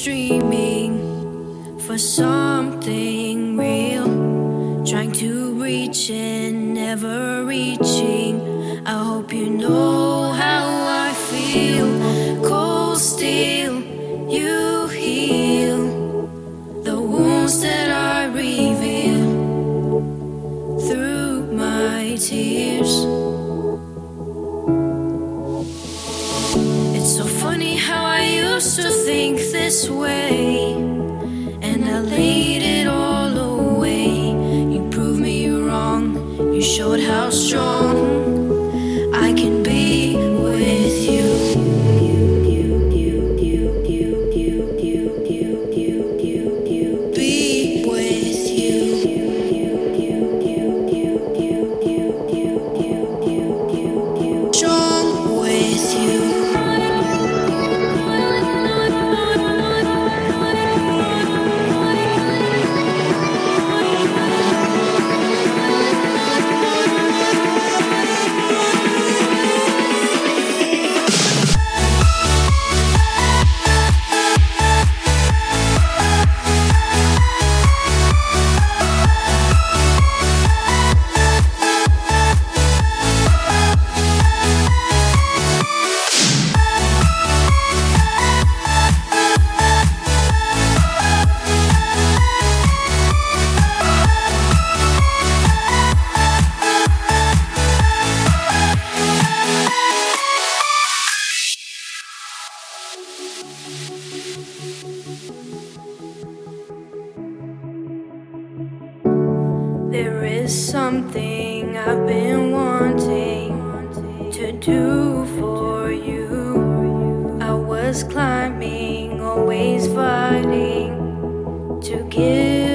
dreaming for something real. Trying to reach and never reaching. I hope you know how I feel. Cold steel, you heal the wounds that I reveal through my tears. Used to think this way, and I laid it all away. You proved me wrong, you showed how strong I can be There is something I've been wanting to do for you. I was climbing, always fighting to give.